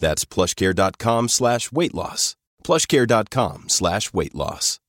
That's plushcare.com slash weight loss. Plushcare.com slash weight loss.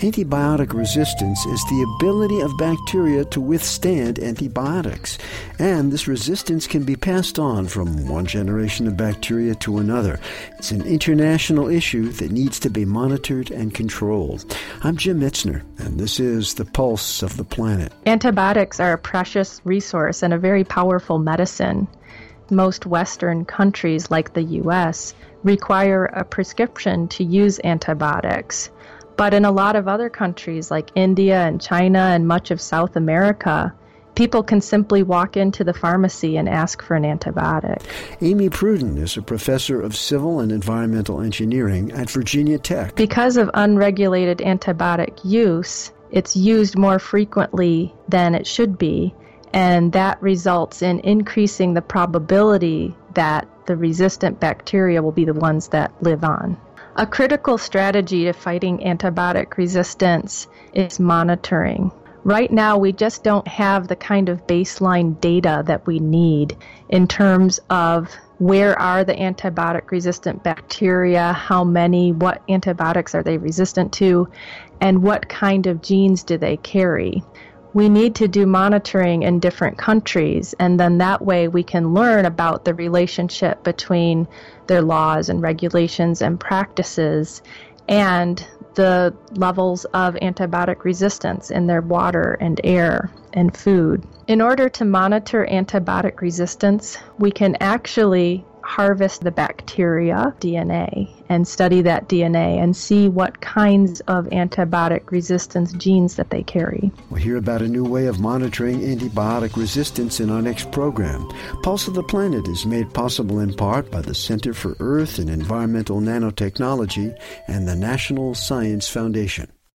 Antibiotic resistance is the ability of bacteria to withstand antibiotics, and this resistance can be passed on from one generation of bacteria to another. It's an international issue that needs to be monitored and controlled. I'm Jim Metzner, and this is The Pulse of the Planet. Antibiotics are a precious resource and a very powerful medicine. Most Western countries, like the US, require a prescription to use antibiotics. But in a lot of other countries like India and China and much of South America, people can simply walk into the pharmacy and ask for an antibiotic. Amy Pruden is a professor of civil and environmental engineering at Virginia Tech. Because of unregulated antibiotic use, it's used more frequently than it should be, and that results in increasing the probability that the resistant bacteria will be the ones that live on. A critical strategy to fighting antibiotic resistance is monitoring. Right now, we just don't have the kind of baseline data that we need in terms of where are the antibiotic resistant bacteria, how many, what antibiotics are they resistant to, and what kind of genes do they carry we need to do monitoring in different countries, and then that way we can learn about the relationship between their laws and regulations and practices and the levels of antibiotic resistance in their water and air and food. In order to monitor antibiotic resistance, we can actually harvest the bacteria DNA and study that DNA and see what kinds of antibiotic resistance genes that they carry. We'll hear about a new way of monitoring antibiotic resistance in our next program. Pulse of the Planet is made possible in part by the Center for Earth and Environmental Nanotechnology and the National Science Foundation.